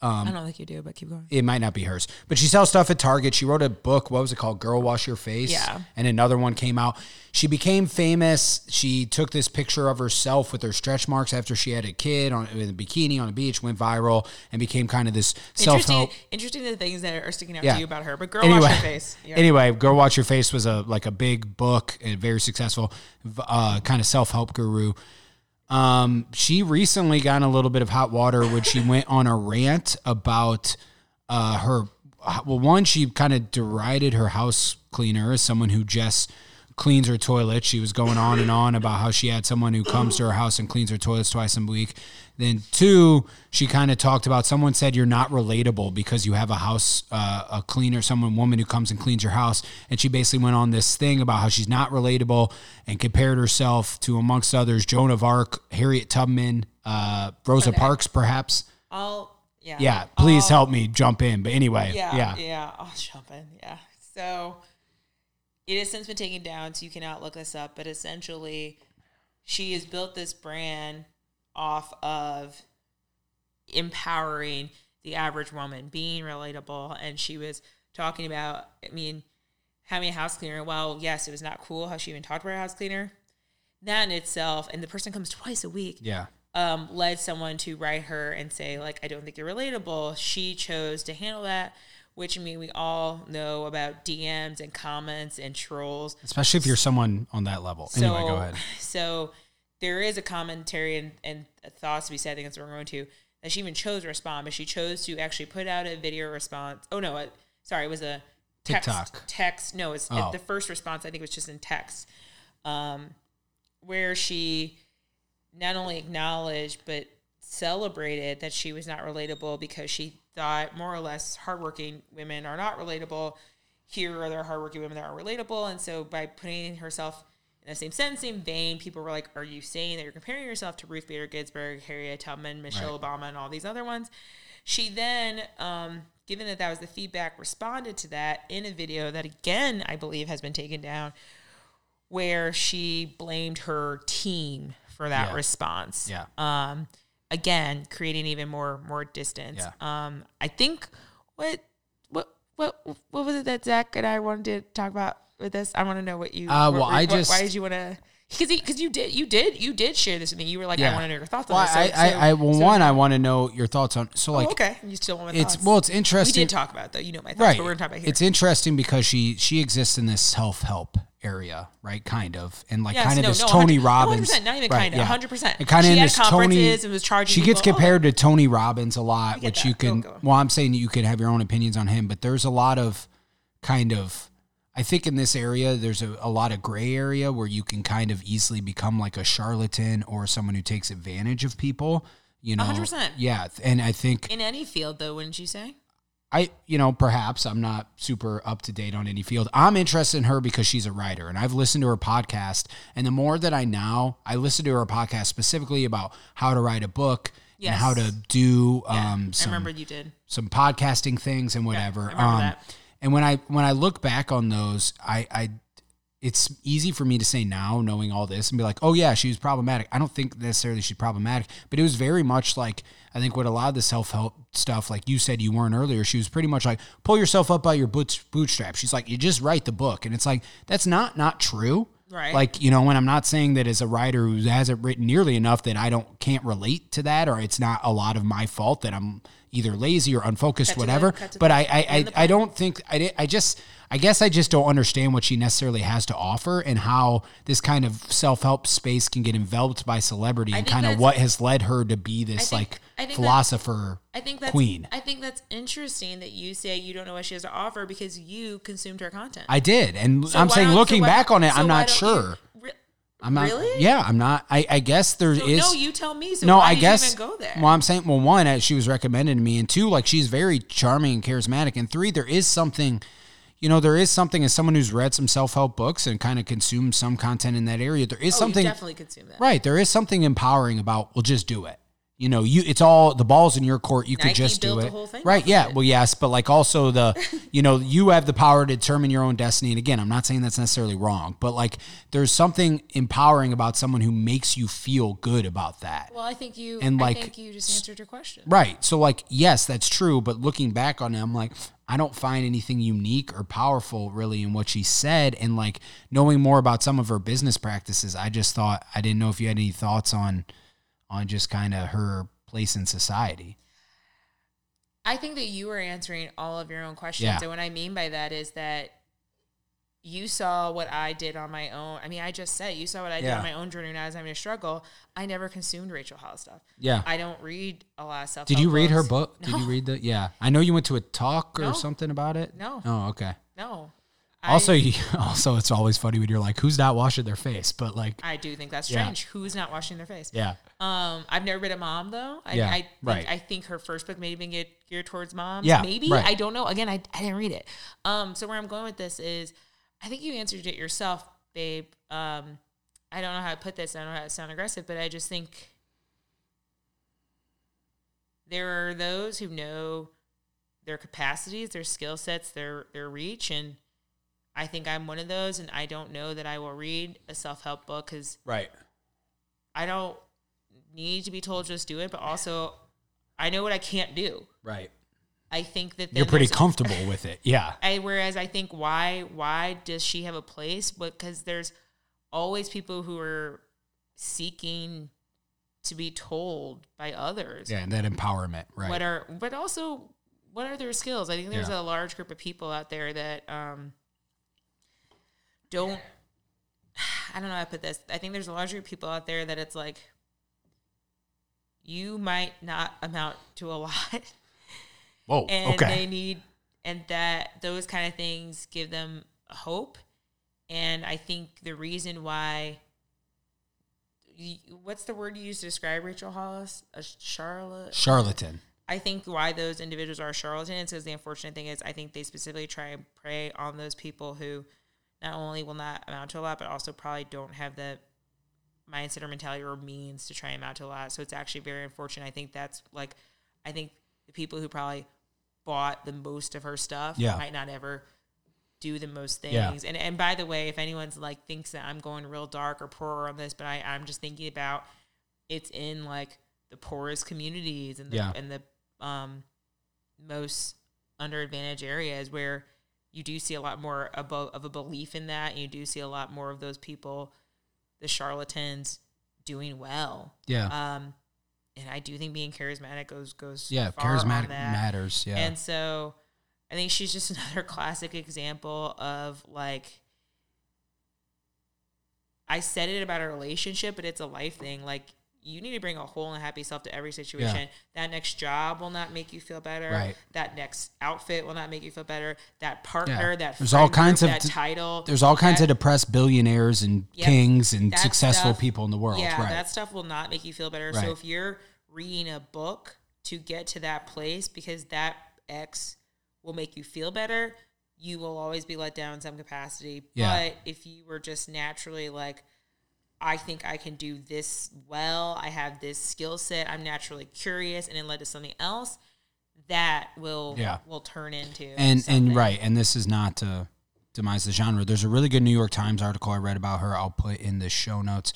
I don't think you do, but keep going. it might not be hers, but she sells stuff at Target. She wrote a book. What was it called? Girl Wash Your Face. Yeah. And another one came out. She became famous. She took this picture of herself with her stretch marks after she had a kid on in a bikini on a beach, went viral, and became kind of this self help. interesting the things that are sticking out Yeah. to you about her. But girl, Anyway, wash your face. Yeah. anyway, Girl wash Your Face was a like a big book and very successful, uh, kind of self help guru. Um, she recently got in a little bit of hot water when she went on a rant about uh, her. Well, one, she kind of derided her house cleaner as someone who just cleans her toilet. She was going on and on about how she had someone who comes to her house and cleans her toilets twice a week. Then two, she kind of talked about someone said you're not relatable because you have a house, uh, a cleaner, someone, woman who comes and cleans your house. And she basically went on this thing about how she's not relatable and compared herself to, amongst others, Joan of Arc, Harriet Tubman, uh, Rosa Parks, perhaps. I'll yeah. Yeah, please I'll- help me jump in. But anyway, Yeah, yeah. yeah, I'll jump in. Yeah. So it has since been taken down, so you cannot look this up. But essentially, she has built this brand off of empowering the average woman, being relatable, and she was talking about. I mean, having a house cleaner. Well, yes, it was not cool how she even talked about a house cleaner. That in itself, and the person comes twice a week Yeah. um, led someone to write her and say like I don't think you're relatable. She chose to handle that, which I mean we all know about DMs and comments and trolls. Especially if you're someone on that level. So, anyway, go ahead. So there is a commentary and, and thoughts to be said. I think that's what we're going to. That she even chose to respond, but she chose to actually put out a video response. Oh no, it, sorry, it was a text, TikTok. Text. No, it's Oh. the first response. I think it was just in text, um, where she not only acknowledged but celebrated that she was not relatable because she thought more or less hardworking women are not relatable. Here are there hardworking women that are relatable, and so by putting herself in the same sentence, same vein, people were like, "Are you saying that you're comparing yourself to Ruth Bader Ginsburg, Harriet Tubman, Michelle Obama, and all these other ones?" She then, um, given that that was the feedback, responded to that in a video that again I believe has been taken down, where she blamed her team for that Yeah. response. Yeah. Um, again, creating even more more distance. Yeah. Um, I think what what what what was it that Zach and I wanted to talk about with this? I want to know what you. Uh, well, I just- why did you want to? Because because you did you did you did share this with me. You were like, I Yeah. want to know your thoughts Well, on this. So- I, I, so- I, well, so- one, I want to know your thoughts on. So, like, Oh, okay, you still want my it's thoughts? well, it's interesting. we did talk about it though. You know my thoughts, right. but we're gonna talk about it here. It's interesting because she she exists in this self help area, right? Kind of, and like Yes, kind of no, this no, Tony 100 Robbins. 100%, not even right, kinda, 100%. And kind of in this Tony. and was charging She gets people- oh, compared to Tony Robbins a lot, which that. you can. Well, I'm saying you can have your own opinions on him, but there's a lot of kind of. I think in this area, there's a, a lot of gray area where you can kind of easily become like a charlatan or someone who takes advantage of people. You know, 100%. Yeah, and I think in any field, though, wouldn't you say? I, you know, perhaps I'm not super up to date on any field. I'm interested in her because she's a writer and I've listened to her podcast. And the more that I now, I listen to her podcast specifically about how to write a book and how to do Yeah, um, I some, remember you did. some podcasting things and whatever. I remember um, that. And when I when I look back on those, I, I it's easy for me to say now, knowing all this, and be like, oh yeah, she was problematic. I don't think necessarily she's problematic, but it was very much like I think what a lot of the self help stuff, like you said, you weren't earlier. She was pretty much like, pull yourself up by your boots, bootstraps. She's like, you just write the book, and it's like that's not not true. Right. Like you know, when I'm not saying that as a writer who hasn't written nearly enough that I don't can't relate to that, or it's not a lot of my fault that I'm either lazy or unfocused, to the- whatever. But the- I I, I, I don't think I, I just I guess I just don't understand what she necessarily has to offer and how this kind of self help space can get enveloped by celebrity and kind of what has led her to be this like I think that- philosopher I think that's queen. I think that's interesting that you say you don't know what she has to offer because you consumed her content. I did, and So I'm saying don't- so looking why- back on it, so I'm not sure. re- I'm not. Really? Yeah, I'm not. I, I guess there is. no, you tell me. So no, why I guess. you even go there? Well, I'm saying, well, one, she was recommended to me, and two, like she's very charming and charismatic, and three, there is something, you know, there is something as someone who's read some self help books and kind of consumed some content in that area. There is oh, something, you definitely consume that. right? There is something empowering about. Well, just do it. You know, you it's all the balls in your court. You could just do it, the whole thing right? Yeah. it. Well, yes, but like also the, you know, you have the power to determine your own destiny. And again, I'm not saying that's necessarily wrong, but like there's something empowering about someone who makes you feel good about that. Well, I think you. And, I like, think you just answered your question. Right. So like, yes, that's true. But looking back on it, I'm like, I don't find anything unique or powerful really in what she said. And like knowing more about some of her business practices, I just thought I didn't know if you had any thoughts on on just kind of her place in society. I think that you were answering all of your own questions. Yeah. And what I mean by that is that you saw what I did on my own. I mean, I just said you saw what I did on my own journey when I was having a struggle. I never consumed Rachel Hall stuff. Yeah. I don't read a lot of stuff. Did you read her book? Did you read the? Yeah, I know you went to a talk or No. something about it. No. Oh, okay. No. Also, I, you, also, it's always funny when you're like, "Who's not washing their face?" But like, I do think that's Yeah. strange. Who's not washing their face? yeah, Um, I've never been a mom though. I, Yeah, I think, right. I think her first book may even get geared towards moms. Yeah, maybe right. I don't know. Again, I, I didn't read it. Um, so where I'm going with this is, I think you answered it yourself, babe. Um, I don't know how to put this. I don't know how to sound aggressive, but I just think there are those who know their capacities, their skill sets, their their reach, and I think I'm one of those. And I don't know that I will read a self help book because right. I don't need to be told just do it, but also I know what I can't do. Right. I think that You're pretty comfortable with it. Yeah. I, whereas I think why why does she have a place? Because there's always people who are seeking to be told by others Yeah, and that empowerment. Right. what are but also what are their skills i think there's Yeah. a large group of people out there that um don't i don't know how to put this i think there's a large group of people out there that it's like you might not amount to a lot Whoa. and okay. they need and that those kind of things give them hope and i think the reason why what's the word you use to describe rachel hollis a charlotte Charlatan. I think why those individuals are charlatans is the unfortunate thing is I think they specifically try and prey on those people who not only will not amount to a lot, but also probably don't have the mindset or mentality or means to try and amount to a lot. So it's actually very unfortunate. I think that's like, I think the people who probably bought the most of her stuff Yeah. might not ever do the most things. Yeah. And and by the way, if anyone's like thinks that I'm going real dark or poor on this, but I, I'm just thinking about it's in like the poorest communities and the Yeah. and the um most underadvantaged areas where you do see a lot more abo- of a belief in that and you do see a lot more of those people the charlatans doing well Yeah. um and i do think being charismatic goes goes yeah. Charismatic matters. Yeah. And so I think she's just another classic example of like I said it about a relationship, but it's a life thing. Like you need to bring a whole and happy self to every situation. That next job will not make you feel better. Right. That next outfit will not make you feel better. That partner, Yeah. that There's all kinds group, of that title. There's all kinds that- of depressed billionaires and Yep. kings and successful stuff- people in the world. Yeah, right. that stuff will not make you feel better. Right. So if you're reading a book to get to that place because that X will make you feel better, you will always be let down in some capacity. Yeah. But if you were just naturally like, I think I can do this well, I have this skill set, I'm naturally curious, and it led to something else, that will Yeah. will turn into and something. and right and this is not to demise the genre. There's a really good New York Times article I read about her. I'll put in the show notes.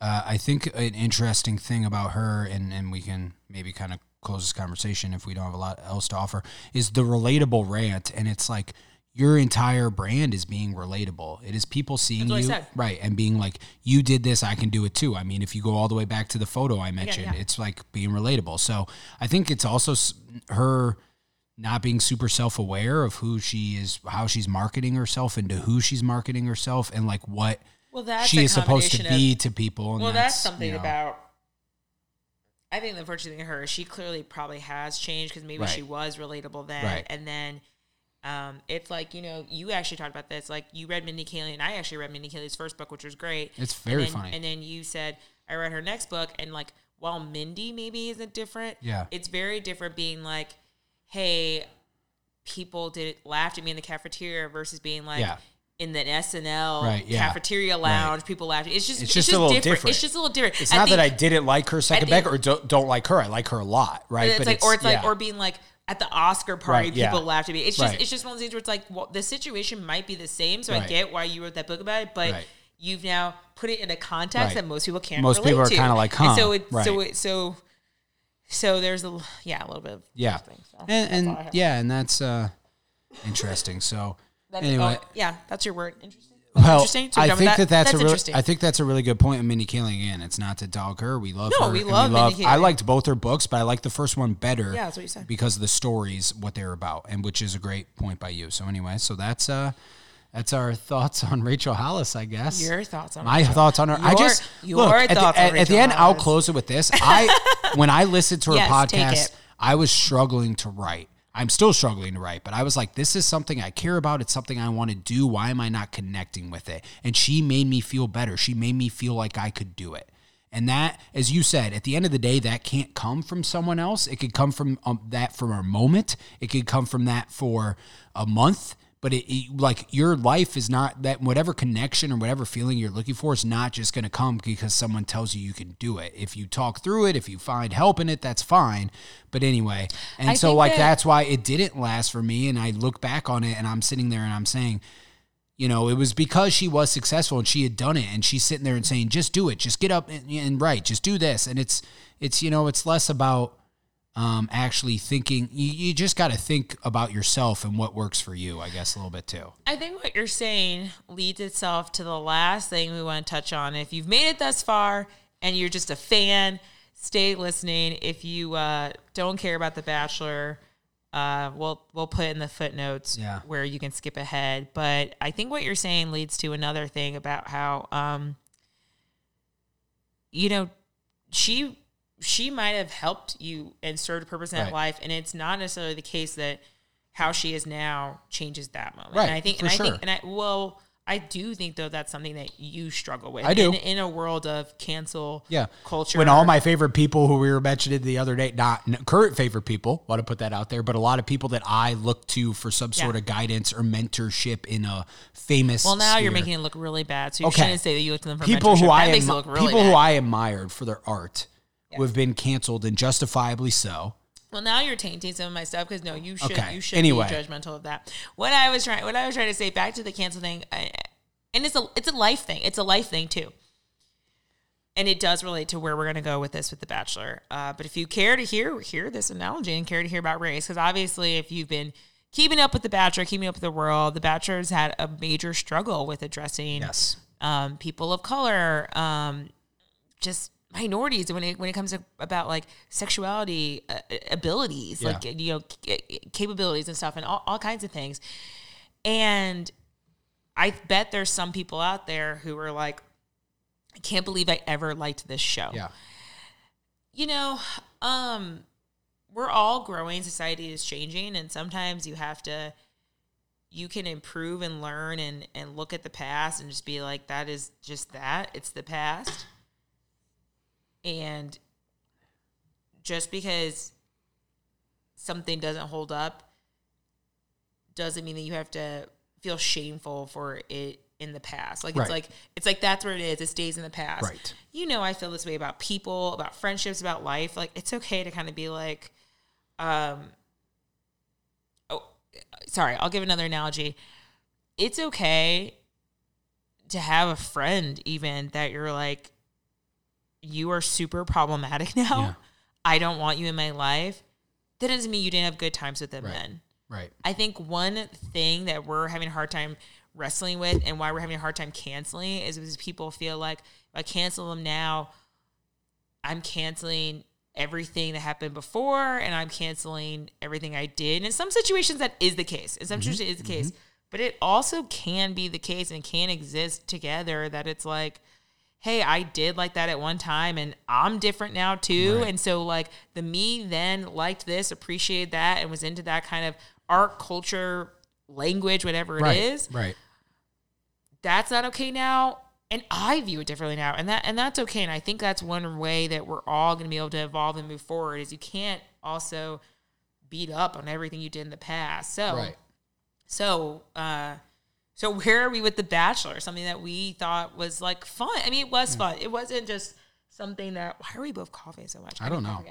Uh, I think an interesting thing about her, and, and we can maybe kind of close this conversation if we don't have a lot else to offer, is the relatable rant. And it's like your entire brand is being relatable. It is people seeing you, right, and being like, you did this, I can do it too. I mean, if you go all the way back to the photo I mentioned, yeah. it's like being relatable. So I think it's also her not being super self-aware of who she is how she's marketing herself and to who she's marketing herself and like what Well, that's she is supposed to be of- to people and well, that's, something you know, about. I think the unfortunate thing of her is she clearly probably has changed because maybe Right. she was relatable then, Right. and then um, it's like you know you actually talked about this. Like you read Mindy Kaling, and I actually read Mindy Kaling's first book, which was great. It's And very then- funny. And then you said I read her next book, and like while Mindy maybe isn't different, Yeah. it's very different being like, hey, people did laughed at me in the cafeteria versus being like. Yeah. In the SNL Right, yeah. cafeteria lounge, people laughed. It's just It's it's, just just, a little different. different. It's just a little different. It's I not that I didn't like her second think- back or don't, don't like her. I like her a lot, right? it's but like, or it's like, or being like at the Oscar party, Right, yeah. people laughed at me. It's just, Right. it's just one of those things where it's like, well, the situation might be the same, so I get why you wrote that book about it, but Right. you've now put it in a context Right. that most people can't. Most people are to. kinda like, And so huh, it, so right. it, so, so there's a yeah, a little bit. Of yeah things, so and, that's all I and yeah and that's uh interesting so That's- anyway oh, yeah, that's your word. Interesting. Well, interesting. So I think that, that's, a really. I think that's a really good point. of Mindy Kaling again, it's not to dog her. We love No, her. we love Mindy I liked both her books, but I liked the first one better. Yeah, that's what you said. Because of the stories, what they're about, and which is a great point by you. So anyway, so that's uh, that's our thoughts on Rachel Hollis, I guess. Your thoughts on my Rachel. thoughts on her. I just your look, at the- at, at the end. I'll close it with this. I when I listened to her Yes, podcast. I was struggling to write. I'm still struggling to write, but I was like, this is something I care about. It's something I want to do. Why am I not connecting with it? And she made me feel better. She made me feel like I could do it. And that, as you said, at the end of the day, that can't come from someone else. It could come from um, that for a moment. It could come from that for a month. But it, it- like your life is not that whatever connection or whatever feeling you're looking for is not just going to come because someone tells you you can do it. If you talk through it, if you find help in it, that's fine. But anyway, and I so like that- that's why it didn't last for me. And I look back on it and I'm sitting there and I'm saying, you know, it was because she was successful and she had done it, and she's sitting there and saying, "Just do it, just get up and, and write, just do this." And it's, it's you know, it's less about um, actually thinking. You, you just got to think about yourself and what works for you, I guess, a little bit too. I think what you're saying leads itself to the last thing we want to touch on. If you've made it thus far and you're just a fan, stay listening. If you uh, don't care about The Bachelor, uh, we'll we'll put in the footnotes Yeah. where you can skip ahead. But I think what you're saying leads to another thing about how, um, you know, she she might have helped you and served a purpose in that Right. life, and it's not necessarily the case that how she is now changes that moment. Right, And I think, and I sure. think, and I well, I do think though that's something that you struggle with. I do. in, in a world of cancel Yeah, culture. When all my favorite people who we were mentioning the other day, not current favorite people, want to put that out there, but a lot of people that I look to for some sort Yeah. of guidance or mentorship in a famous. well, now you're making it look really bad, so you Okay. shouldn't say that you look to them for people who mentorship. I that makes am, it look really people bad. who I admired for their art who have been canceled and justifiably so. Well, now you're tainting some of my stuff because no, you should Okay, you should anyway. be judgmental of that. What I was trying, what I was trying to say, back to the cancel thing, I, and it's a it's a life thing. It's a life thing too, and it does relate to where we're going to go with this with the Bachelor. Uh, but if you care to hear hear this analogy and care to hear about race, because obviously, if you've been keeping up with the Bachelor, keeping up with the world, the Bachelor has had a major struggle with addressing Yes. um, people of color, um, just minorities when it when it comes to about like sexuality uh, abilities, Yeah. like you know c- capabilities and stuff, and all, all kinds of things. And I bet there's some people out there who are like, I can't believe I ever liked this show Yeah. you know, um, we're all growing. Society is changing, and sometimes you have to. You can improve and learn and and look at the past and just be like, that is just that. It's the past, and just because something doesn't hold up doesn't mean that you have to feel shameful for it in the past. Like Right. it's like it's like that's where it is. It stays in the past. Right. You know, I feel this way about people, about friendships, about life. Like it's okay to kind of be like, um, oh, sorry. I'll give another analogy. it's okay to have a friend even that you're like you are super problematic now. Yeah. I don't want you in my life. That doesn't mean you didn't have good times with them Right. then. Right. I think one thing that we're having a hard time wrestling with and why we're having a hard time canceling is because people feel like if I cancel them now, I'm canceling everything that happened before and I'm canceling everything I did. And in some situations that is the case. In some mm-hmm. situations it is the case. Mm-hmm. But it also can be the case and can exist together that it's like, hey, I did like that at one time and I'm different now too. Right. And so like the me then liked this, appreciated that, and was into that kind of art, culture, language, whatever it Right. is Right. that's not okay now and i view it differently now and that and that's okay and i think that's one way that we're all going to be able to evolve and move forward is you can't also beat up on everything you did in the past so Right. so uh so where are we with the bachelor something that we thought was like fun i mean it was fun it wasn't just something that why are we both coughing so much I don't know.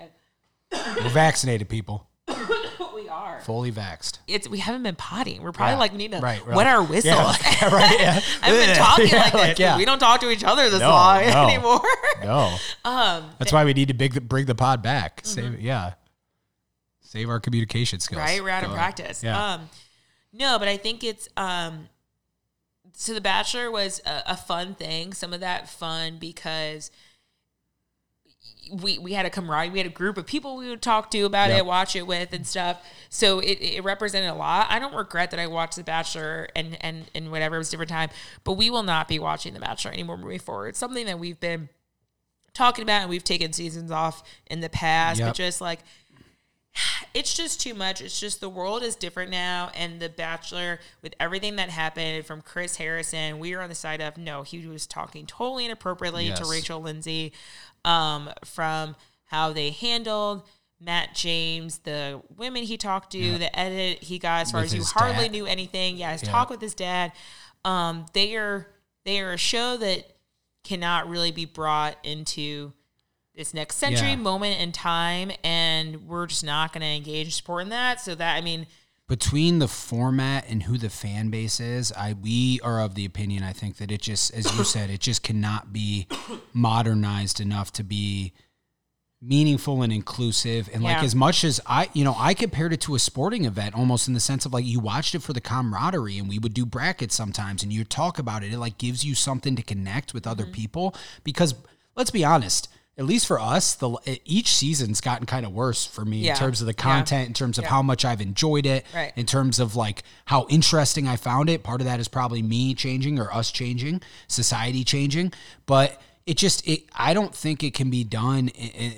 We're vaccinated people. we are Fully vaxxed. it's we haven't been potting. We're probably Yeah. like we need to Right, right. wet our whistle. Yeah, like- right, yeah. I've been talking Yeah, like this. like, yeah. We don't talk to each other this No, long no. anymore. No. um, That's why we need to big the, bring the pod back. Save yeah. Save our communication skills. right, we're out of practice. Yeah. Um, no, but I think it's um, so the Bachelor was a, a fun thing. Some of that fun because we we had a camaraderie. We had a group of people we would talk to about Yep. it, watch it with, and stuff. So it, it represented a lot. I don't regret that I watched The Bachelor and and and whatever it was a different time. But we will not be watching The Bachelor anymore moving forward. It's something that we've been talking about and we've taken seasons off in the past. Yep. But just like it's just too much. It's just the world is different now, and The Bachelor, with everything that happened from Chris Harrison, we are on the side of no, he was talking totally inappropriately to Rachel Lindsay, um, from how they handled Matt James, the women he talked to, the edit he got as far With as you hardly dad. knew anything. Yeah, his Yeah. talk with his dad. Um, they are they are a show that cannot really be brought into this next century Yeah. moment in time and we're just not going to engage support in supporting that so that i mean between the format and who the fan base is, I we are of the opinion I think that it just as you said, it just cannot be modernized enough to be meaningful and inclusive and like as much as I you know I compared it to a sporting event almost in the sense of like you watched it for the camaraderie and we would do brackets sometimes and you talk about it it like gives you something to connect with Mm-hmm. other people because let's be honest at least for us the each season's gotten kind of worse for me Yeah. in terms of the Yeah. content in terms of how much I've enjoyed it Right. in terms of like how interesting I found it. Part of that is probably me changing or us changing, society changing, but it just it I don't think it can be done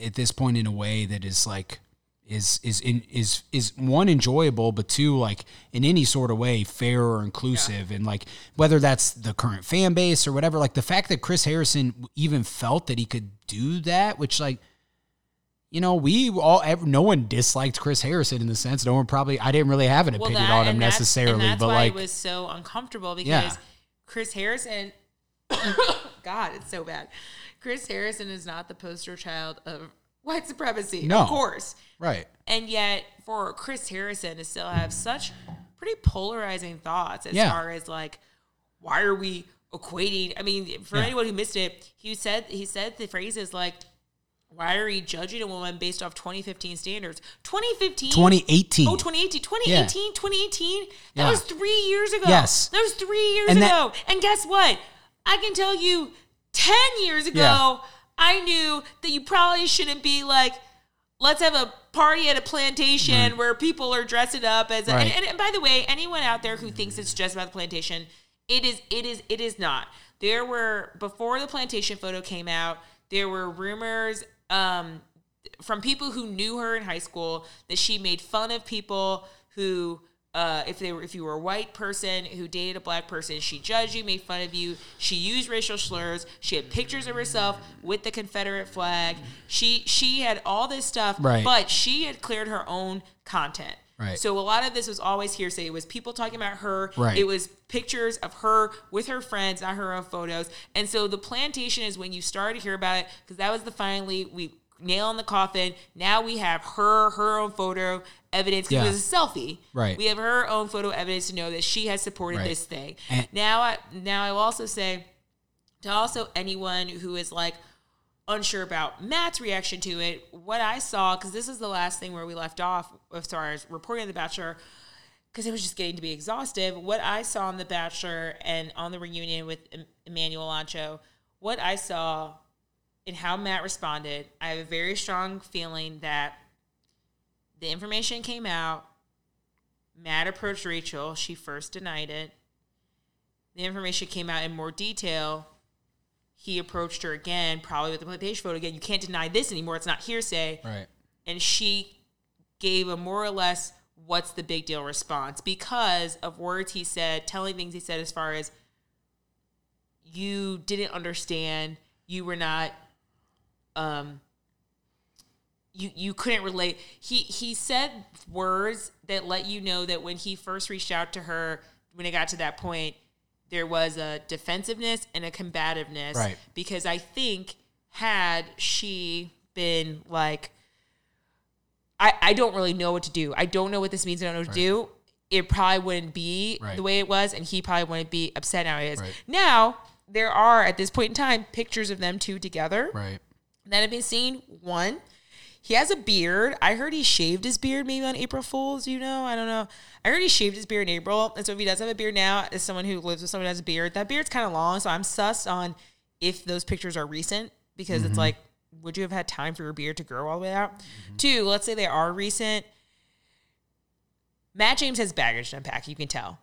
at this point in a way that is like is is in is is one enjoyable but two like in any sort of way fair or inclusive and like whether that's the current fan base or whatever like the fact that Chris Harrison even felt that he could do that which like you know, we all, no one disliked Chris Harrison in the sense. No one probably, I didn't really have an well opinion that, on him necessarily, but like, it was so uncomfortable because Yeah. chris harrison god it's so bad chris harrison is not the poster child of white supremacy No. of course right. And yet, for Chris Harrison to still have such pretty polarizing thoughts as Yeah. far as like, why are we equating? I mean, for Yeah. anyone who missed it, he said he said the phrases like, "Why are we judging a woman based off 2015 standards? 2015, 2018. Oh, 2018, 2018, 2018. That Yeah. was three years ago. Yes. that was three years And that- ago. and guess what? I can tell you, 10 years ago, Yeah. I knew that you probably shouldn't be like, let's have a party at a plantation where people are dressing up as. A, Right. and, and by the way, anyone out there who thinks it's just about the plantation, it is. It is. It is not. There were before the plantation photo came out. There were rumors um, from people who knew her in high school that she made fun of people who. Uh, if they were, if you were a white person who dated a black person, she judged you, made fun of you. She used racial slurs. She had pictures of herself with the Confederate flag. She she had all this stuff, Right. but she had cleared her own content. Right. So a lot of this was always hearsay. It was people talking about her. Right. It was pictures of her with her friends, not her own photos. And so the plantation is when you started to hear about it because that was the finally we nail in the coffin. Now we have her her own photo evidence because Yeah. it was a selfie. Right. We have her own photo evidence to know that she has supported Right. this thing. And- now, I, now I will also say to also anyone who is like unsure about Matt's reaction to it, what I saw because this is the last thing where we left off as far as reporting The Bachelor. Because it was just getting to be exhaustive. What I saw on The Bachelor and on the reunion with Em- Emmanuel Acho, what I saw and how Matt responded, I have a very strong feeling that the information came out. Matt approached Rachel. She first denied it. The information came out in more detail. He approached her again, probably with the page photo again. You can't deny this anymore. It's not hearsay. Right. And she gave a more or less what's the big deal response because of words he said, telling things he said as far as you didn't understand, you were not um you you couldn't relate. He he said words that let you know that when he first reached out to her, when it got to that point, there was a defensiveness and a combativeness. Right. Because I think had she been like, I, I don't really know what to do. I don't know what this means. I don't know what to do. It probably wouldn't be Right. the way it was, and he probably wouldn't be upset now he is. Right. Now there are at this point in time pictures of them two together Right. that have been seen. One, he has a beard. I heard he shaved his beard maybe on April Fools. You know, I don't know. I heard he shaved his beard in April, and so if he does have a beard now, as someone who lives with someone who has a beard, that beard's kind of long. So I'm sus on if those pictures are recent because it's mm-hmm. like, would you have had time for your beard to grow all the way out? Mm-hmm. Two, let's say they are recent. Matt James has baggage to unpack. You can tell.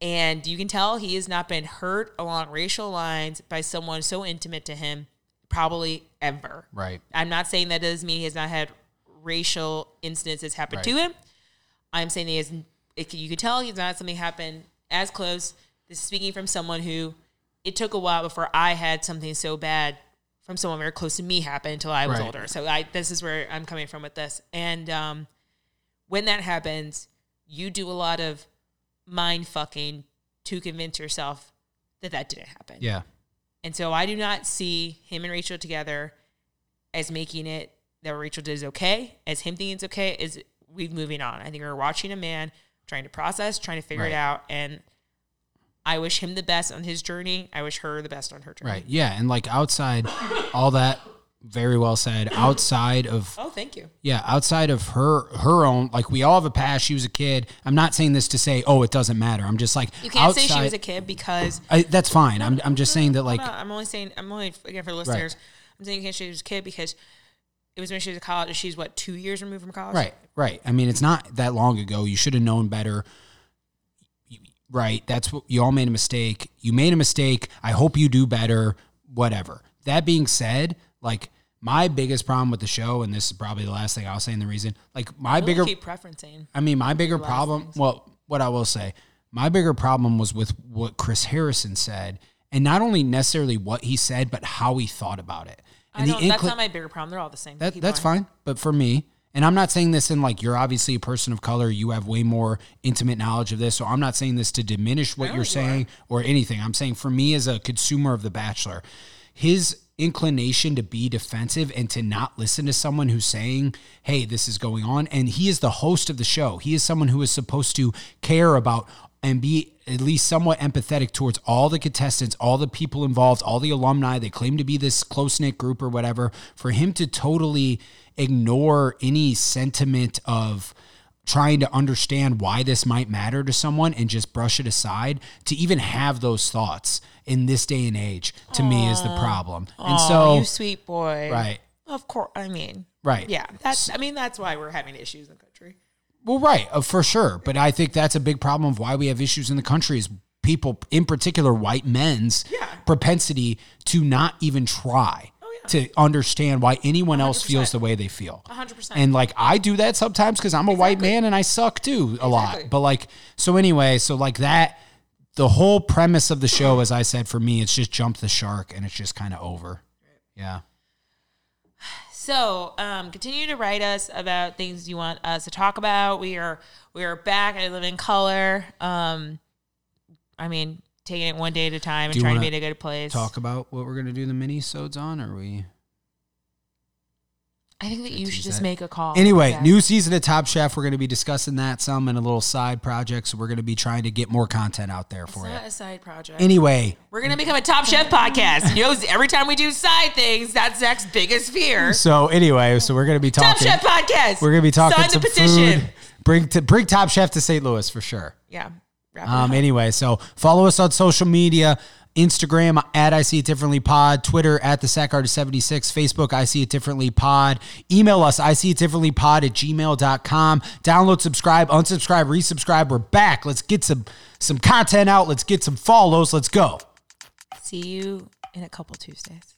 And you can tell he has not been hurt along racial lines by someone so intimate to him, probably ever. Right. I'm not saying that doesn't mean he has not had racial incidences happen to him. I'm saying he has. It, you could tell he's not had something happen as close. This is speaking from someone who it took a while before I had something so bad from someone very close to me happen until I was Right. older. So I this is where I'm coming from with this. And um, when that happens, you do a lot of mind fucking to convince yourself that that didn't happen. Yeah. And so I do not see him and Rachel together as making it that Rachel did is okay, as him thinking it's okay, is we moving on. I think we're watching a man trying to process, trying to figure it out. And I wish him the best on his journey. I wish her the best on her journey. Right. Yeah. And like outside, all that very well said. Outside of Oh, thank you. yeah, outside of her her own like we all have a past. She was a kid. I'm not saying this to say oh it doesn't matter. I'm just like You can't say she was a kid because I, that's fine. I'm I'm just saying that like on, I'm only saying I'm only again for the listeners. I'm saying you can't say she was a kid because it was when she was in college. She's what two years removed from college. Right, right. I mean, it's not that long ago. You should have known better. Right. That's what you all made a mistake. You made a mistake. I hope you do better. Whatever. That being said, like my biggest problem with the show, and this is probably the last thing I'll say in the reason, like my We'll bigger, keep preferencing. I mean, my bigger problem. Well, what I will say, my bigger problem was with what Chris Harrison said, and not only necessarily what he said, but how he thought about it. I And don't, that's not my bigger problem. They're all the same. that, that's going. fine. But for me, and I'm not saying this in like you're obviously a person of color, you have way more intimate knowledge of this. So I'm not saying this to diminish what you're you saying or anything. I'm saying for me as a consumer of The Bachelor, his inclination to be defensive and to not listen to someone who's saying, hey, this is going on. And he is the host of the show. He is someone who is supposed to care about and be at least somewhat empathetic towards all the contestants, all the people involved, all the alumni. They claim to be this close knit group or whatever. For him to totally ignore any sentiment of trying to understand why this might matter to someone and just brush it aside, to even have those thoughts in this day and age, to me is the problem. and so, you sweet boy. right, Of course. I mean, right. yeah. That's. I mean, that's why we're having issues in the country. Well, right, uh, for sure. But I think that's a big problem of why we have issues in the country is people, in particular white men's Yeah. propensity to not even try to understand why anyone else 100%. feels the way they feel. 100%. And like I do that sometimes because I'm a white man and I suck too a lot. But like, so anyway, so like that, the whole premise of the show, as I said, for me, it's just jump the shark and it's just kind of over. Yeah. So, um, continue to write us about things you want us to talk about. We are we are back I Live in Color. Um, I mean, taking it one day at a time and trying to wanna be in a good place. Talk about what we're going to do the minisodes on, or we? I think that you should just that. make a call. Anyway, Yeah. new season of Top Chef. We're going to be discussing that some and a little side project. So we're going to be trying to get more content out there for It's you. not a side project. Anyway, We're gonna become a Top Chef podcast. You know, every time we do side things, that's Zach's biggest fear. so anyway, so we're going to be talking Top. Chef podcast. We're going to be talking Sign some the petition. food. Bring to bring Top Chef to St. Louis for sure. Yeah. Um, anyway, so follow us on social media. Instagram at I See It Differently Pod, Twitter at the Sack Artist 76, Facebook I See It Differently Pod. Email us I See It Differently Pod at gmail.com. Download, subscribe, unsubscribe, resubscribe. We're back. Let's get some some content out. Let's get some follows. Let's go. See you in a couple Tuesdays.